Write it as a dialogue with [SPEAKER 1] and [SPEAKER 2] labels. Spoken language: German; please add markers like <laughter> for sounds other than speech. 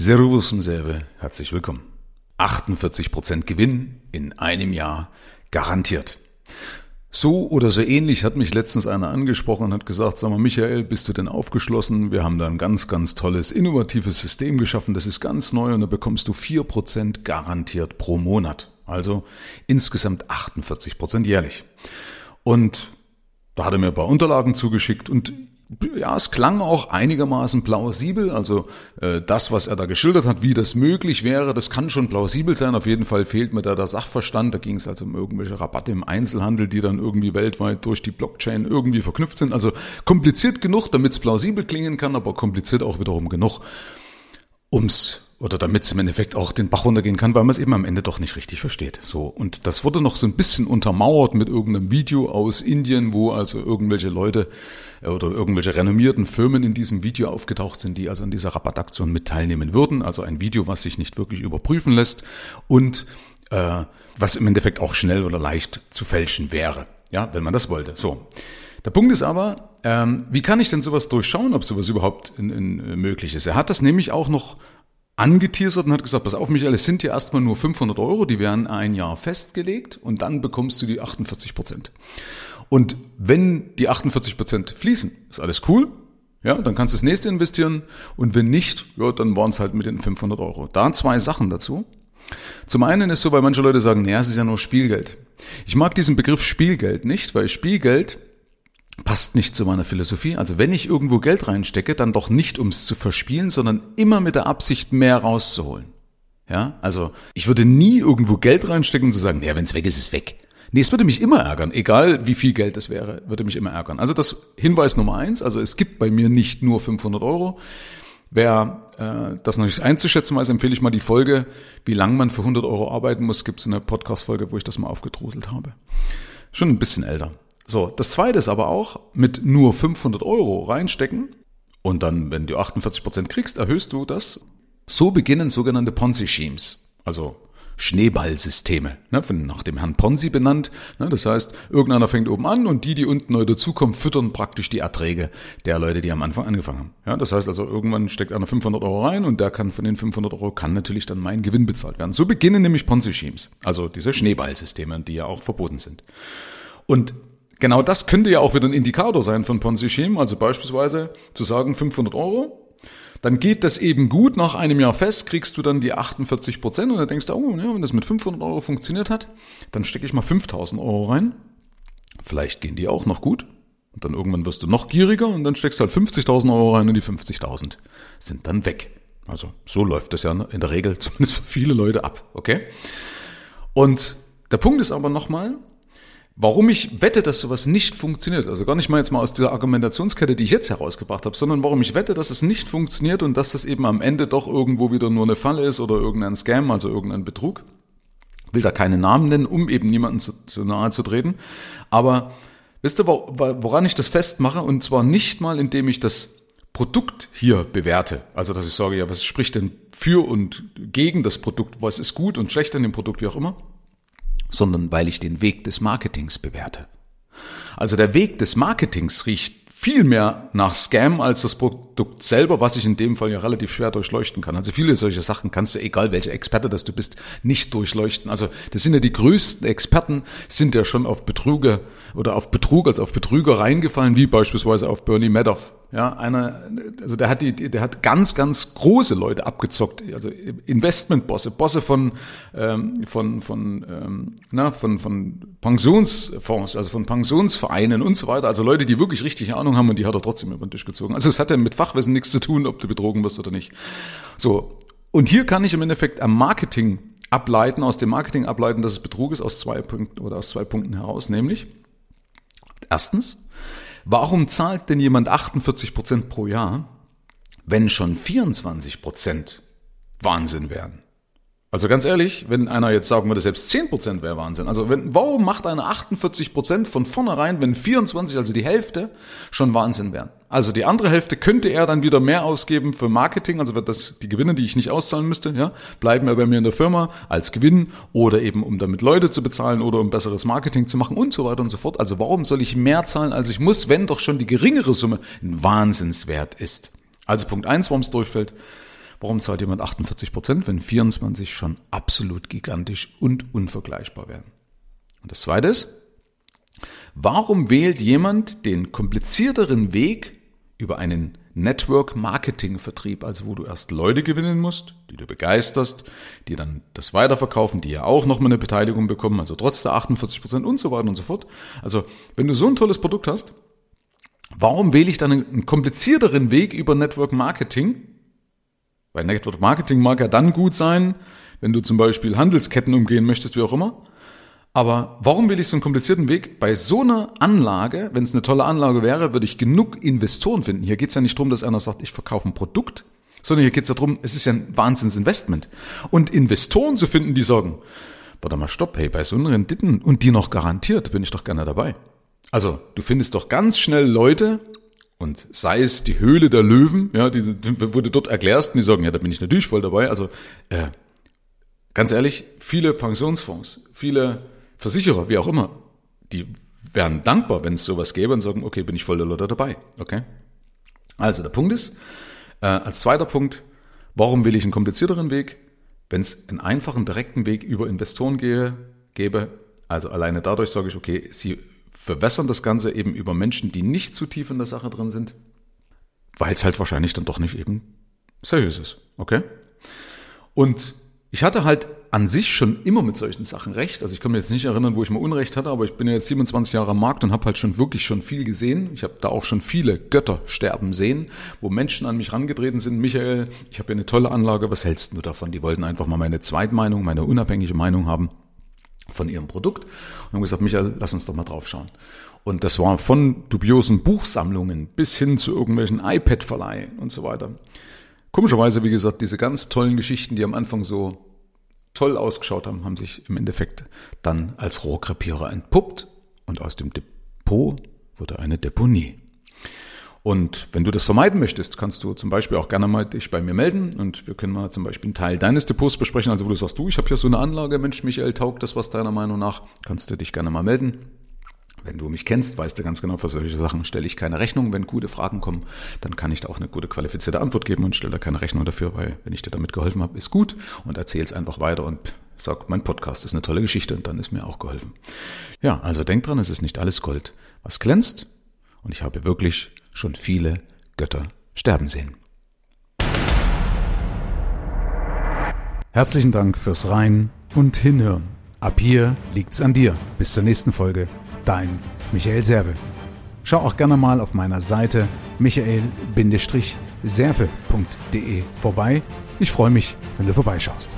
[SPEAKER 1] Servus Serve, herzlich willkommen. 48% Gewinn in einem Jahr garantiert. So oder so ähnlich hat mich letztens einer angesprochen und hat gesagt, sag mal Michael, bist du denn aufgeschlossen? Wir haben da ein ganz, ganz tolles, innovatives System geschaffen, das ist ganz neu und da bekommst du 4% garantiert pro Monat. Also insgesamt 48% jährlich. Und da hat er mir ein paar Unterlagen zugeschickt und ja, es klang auch einigermaßen plausibel. Also äh, das, was er da geschildert hat, wie das möglich wäre, das kann schon plausibel sein. Auf jeden Fall fehlt mir da der Sachverstand. Da ging es also um irgendwelche Rabatte im Einzelhandel, die dann irgendwie weltweit durch die Blockchain irgendwie verknüpft sind. Also kompliziert genug, damit es plausibel klingen kann, aber kompliziert auch wiederum genug, ums oder damit es im Endeffekt auch den Bach runtergehen kann, weil man es eben am Ende doch nicht richtig versteht. So und das wurde noch so ein bisschen untermauert mit irgendeinem Video aus Indien, wo also irgendwelche Leute äh, oder irgendwelche renommierten Firmen in diesem Video aufgetaucht sind, die also an dieser Rabattaktion mit teilnehmen würden. Also ein Video, was sich nicht wirklich überprüfen lässt und äh, was im Endeffekt auch schnell oder leicht zu fälschen wäre, ja, wenn man das wollte. So. Der Punkt ist aber, ähm, wie kann ich denn sowas durchschauen, ob sowas überhaupt in, in, äh, möglich ist? Er hat das nämlich auch noch angeteasert und hat gesagt, pass auf Michael, es sind ja erstmal nur 500 Euro, die werden ein Jahr festgelegt und dann bekommst du die 48 Prozent. Und wenn die 48 Prozent fließen, ist alles cool, ja, dann kannst du das nächste investieren und wenn nicht, ja, dann waren es halt mit den 500 Euro. Da zwei Sachen dazu. Zum einen ist so, weil manche Leute sagen, naja, es ist ja nur Spielgeld. Ich mag diesen Begriff Spielgeld nicht, weil Spielgeld passt nicht zu meiner Philosophie. Also wenn ich irgendwo Geld reinstecke, dann doch nicht ums zu verspielen, sondern immer mit der Absicht, mehr rauszuholen. Ja, also ich würde nie irgendwo Geld reinstecken und zu sagen, ja, wenn es weg ist, ist es weg. Nee, es würde mich immer ärgern, egal wie viel Geld es wäre, würde mich immer ärgern. Also das Hinweis Nummer eins, also es gibt bei mir nicht nur 500 Euro. Wer äh, das noch nicht einzuschätzen weiß, empfehle ich mal die Folge, wie lange man für 100 Euro arbeiten muss. Gibt es eine Podcast-Folge, wo ich das mal aufgedruselt habe. Schon ein bisschen älter. So, das zweite ist aber auch, mit nur 500 Euro reinstecken und dann, wenn du 48 Prozent kriegst, erhöhst du das. So beginnen sogenannte Ponzi-Schemes. Also Schneeballsysteme, ne, nach dem Herrn Ponzi benannt. Ne, das heißt, irgendeiner fängt oben an und die, die unten neu dazukommen, füttern praktisch die Erträge der Leute, die am Anfang angefangen haben. Ja, das heißt also, irgendwann steckt einer 500 Euro rein und der kann von den 500 Euro kann natürlich dann mein Gewinn bezahlt werden. So beginnen nämlich Ponzi-Schemes, also diese Schneeballsysteme, die ja auch verboten sind. Und Genau das könnte ja auch wieder ein Indikator sein von Ponzi-Schemen, also beispielsweise zu sagen 500 Euro, dann geht das eben gut, nach einem Jahr fest kriegst du dann die 48 Prozent und dann denkst du, oh, ja, wenn das mit 500 Euro funktioniert hat, dann stecke ich mal 5000 Euro rein. Vielleicht gehen die auch noch gut. Und dann irgendwann wirst du noch gieriger und dann steckst du halt 50.000 Euro rein und die 50.000 sind dann weg. Also so läuft das ja in der Regel <laughs> zumindest für viele Leute ab, okay? Und der Punkt ist aber nochmal, Warum ich wette, dass sowas nicht funktioniert, also gar nicht mal jetzt mal aus dieser Argumentationskette, die ich jetzt herausgebracht habe, sondern warum ich wette, dass es nicht funktioniert und dass das eben am Ende doch irgendwo wieder nur eine Falle ist oder irgendein Scam, also irgendein Betrug. Will da keine Namen nennen, um eben niemanden zu, zu nahe zu treten. Aber wisst ihr, woran ich das festmache? Und zwar nicht mal, indem ich das Produkt hier bewerte. Also, dass ich sage, ja, was spricht denn für und gegen das Produkt? Was ist gut und schlecht an dem Produkt, wie auch immer? Sondern weil ich den Weg des Marketings bewerte. Also der Weg des Marketings riecht viel mehr nach Scam als das Produkt selber, was ich in dem Fall ja relativ schwer durchleuchten kann. Also viele solche Sachen kannst du, egal welcher Experte das du bist, nicht durchleuchten. Also das sind ja die größten Experten, sind ja schon auf Betrüger oder auf Betrug, also auf Betrüger reingefallen, wie beispielsweise auf Bernie Madoff. Ja, einer, also der hat die, der hat ganz, ganz große Leute abgezockt, also Investmentbosse, Bosse von, ähm, von, von, ähm, na, von, von Pensionsfonds, also von Pensionsvereinen und so weiter. Also Leute, die wirklich richtig Ahnung haben und die hat er trotzdem über den Tisch gezogen. Also es hat ja mit Fachwissen nichts zu tun, ob du betrogen wirst oder nicht. So. Und hier kann ich im Endeffekt am Marketing ableiten, aus dem Marketing ableiten, dass es Betrug ist, aus zwei Punkten oder aus zwei Punkten heraus, nämlich erstens, Warum zahlt denn jemand 48 Prozent pro Jahr, wenn schon 24 Prozent Wahnsinn wären? Also ganz ehrlich, wenn einer jetzt sagen würde, selbst 10 Prozent wäre Wahnsinn. Also wenn, warum macht einer 48 Prozent von vornherein, wenn 24, also die Hälfte, schon Wahnsinn wären? Also die andere Hälfte könnte er dann wieder mehr ausgeben für Marketing, also wird das die Gewinne, die ich nicht auszahlen müsste, ja, bleiben ja bei mir in der Firma als Gewinn oder eben um damit Leute zu bezahlen oder um besseres Marketing zu machen und so weiter und so fort. Also warum soll ich mehr zahlen, als ich muss, wenn doch schon die geringere Summe ein Wahnsinnswert ist? Also Punkt eins, warum es durchfällt. Warum zahlt jemand 48 Prozent, wenn 24 schon absolut gigantisch und unvergleichbar werden? Und das zweite ist, warum wählt jemand den komplizierteren Weg über einen Network Marketing Vertrieb, also wo du erst Leute gewinnen musst, die du begeisterst, die dann das weiterverkaufen, die ja auch nochmal eine Beteiligung bekommen, also trotz der 48 Prozent und so weiter und so fort. Also wenn du so ein tolles Produkt hast, warum wähle ich dann einen komplizierteren Weg über Network Marketing? Weil Network Marketing mag ja dann gut sein, wenn du zum Beispiel Handelsketten umgehen möchtest, wie auch immer. Aber warum will ich so einen komplizierten Weg? Bei so einer Anlage, wenn es eine tolle Anlage wäre, würde ich genug Investoren finden. Hier geht es ja nicht darum, dass einer sagt, ich verkaufe ein Produkt, sondern hier geht es ja darum, es ist ja ein Wahnsinnsinvestment. Und Investoren zu finden, die sagen, warte mal, stopp, hey, bei so einer Renditen und die noch garantiert, bin ich doch gerne dabei. Also, du findest doch ganz schnell Leute, und sei es die Höhle der Löwen, ja, die, du dort erklärst, und die sagen, ja, da bin ich natürlich voll dabei. Also, äh, ganz ehrlich, viele Pensionsfonds, viele Versicherer, wie auch immer, die wären dankbar, wenn es sowas gäbe und sagen, okay, bin ich voll oder dabei. Okay? Also der Punkt ist, äh, als zweiter Punkt, warum will ich einen komplizierteren Weg, wenn es einen einfachen, direkten Weg über Investoren gehe, gäbe? Also alleine dadurch sage ich, okay, sie verwässern das Ganze eben über Menschen, die nicht zu tief in der Sache drin sind, weil es halt wahrscheinlich dann doch nicht eben seriös ist. Okay? Und ich hatte halt an sich schon immer mit solchen Sachen recht. Also ich kann mir jetzt nicht erinnern, wo ich mal Unrecht hatte, aber ich bin ja jetzt 27 Jahre am Markt und habe halt schon wirklich schon viel gesehen. Ich habe da auch schon viele Götter sterben sehen, wo Menschen an mich rangetreten sind. Michael, ich habe hier eine tolle Anlage, was hältst du davon? Die wollten einfach mal meine Zweitmeinung, meine unabhängige Meinung haben von ihrem Produkt und haben gesagt, Michael, lass uns doch mal drauf schauen. Und das war von dubiosen Buchsammlungen bis hin zu irgendwelchen iPad-Verleihen und so weiter. Komischerweise, wie gesagt, diese ganz tollen Geschichten, die am Anfang so toll ausgeschaut haben, haben sich im Endeffekt dann als Rohrkrepierer entpuppt und aus dem Depot wurde eine Deponie. Und wenn du das vermeiden möchtest, kannst du zum Beispiel auch gerne mal dich bei mir melden und wir können mal zum Beispiel einen Teil deines Depots besprechen. Also wo du sagst, du, ich habe hier so eine Anlage, Mensch, Michael, taugt das was deiner Meinung nach? Kannst du dich gerne mal melden. Wenn du mich kennst, weißt du ganz genau, für solche Sachen stelle ich keine Rechnung. Wenn gute Fragen kommen, dann kann ich da auch eine gute qualifizierte Antwort geben und stelle da keine Rechnung dafür, weil wenn ich dir damit geholfen habe, ist gut und erzähle es einfach weiter und sag, mein Podcast ist eine tolle Geschichte und dann ist mir auch geholfen. Ja, also denk dran, es ist nicht alles Gold, was glänzt und ich habe wirklich schon viele Götter sterben sehen. Herzlichen Dank fürs Rein und Hinhören. Ab hier liegt's an dir. Bis zur nächsten Folge dein Michael Serve. Schau auch gerne mal auf meiner Seite michael-serve.de vorbei. Ich freue mich, wenn du vorbeischaust.